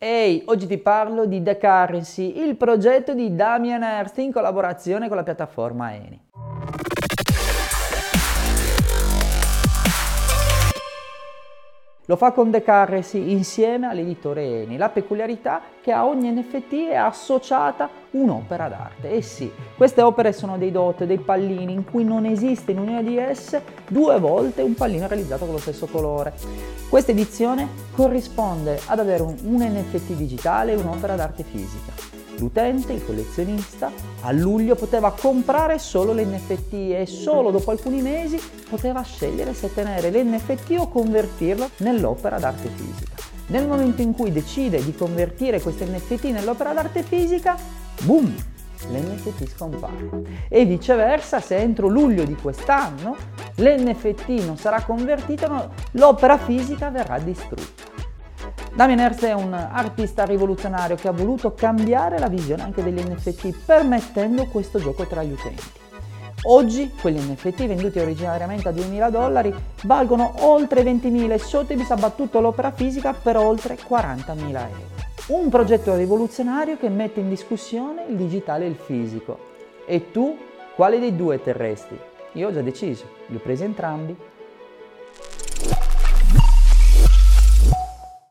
Ehi, oggi ti parlo di The Currency, il progetto di Damian Erst in collaborazione con la piattaforma Eni. Lo fa con The Currency insieme all'editore Eni. La peculiarità che a ogni NFT è associata un'opera d'arte. E sì, queste opere sono dei dot, dei pallini in cui non esiste in ognuna di esse due volte un pallino realizzato con lo stesso colore. Questa edizione corrisponde ad avere un, un NFT digitale e un'opera d'arte fisica. L'utente, il collezionista, a luglio poteva comprare solo l'NFT e solo dopo alcuni mesi poteva scegliere se tenere l'NFT o convertirlo nell'opera d'arte fisica. Nel momento in cui decide di convertire questo NFT nell'opera d'arte fisica, boom, l'NFT scompare. E viceversa, se entro luglio di quest'anno l'NFT non sarà convertito, l'opera fisica verrà distrutta. Damien Hirst è un artista rivoluzionario che ha voluto cambiare la visione anche degli NFT permettendo questo gioco tra gli utenti. Oggi quegli NFT venduti originariamente a 2.000 dollari valgono oltre 20.000 e Sotheby's ha battuto l'opera fisica per oltre 40.000 euro. Un progetto rivoluzionario che mette in discussione il digitale e il fisico. E tu quale dei due terresti? Io ho già deciso, li ho presi entrambi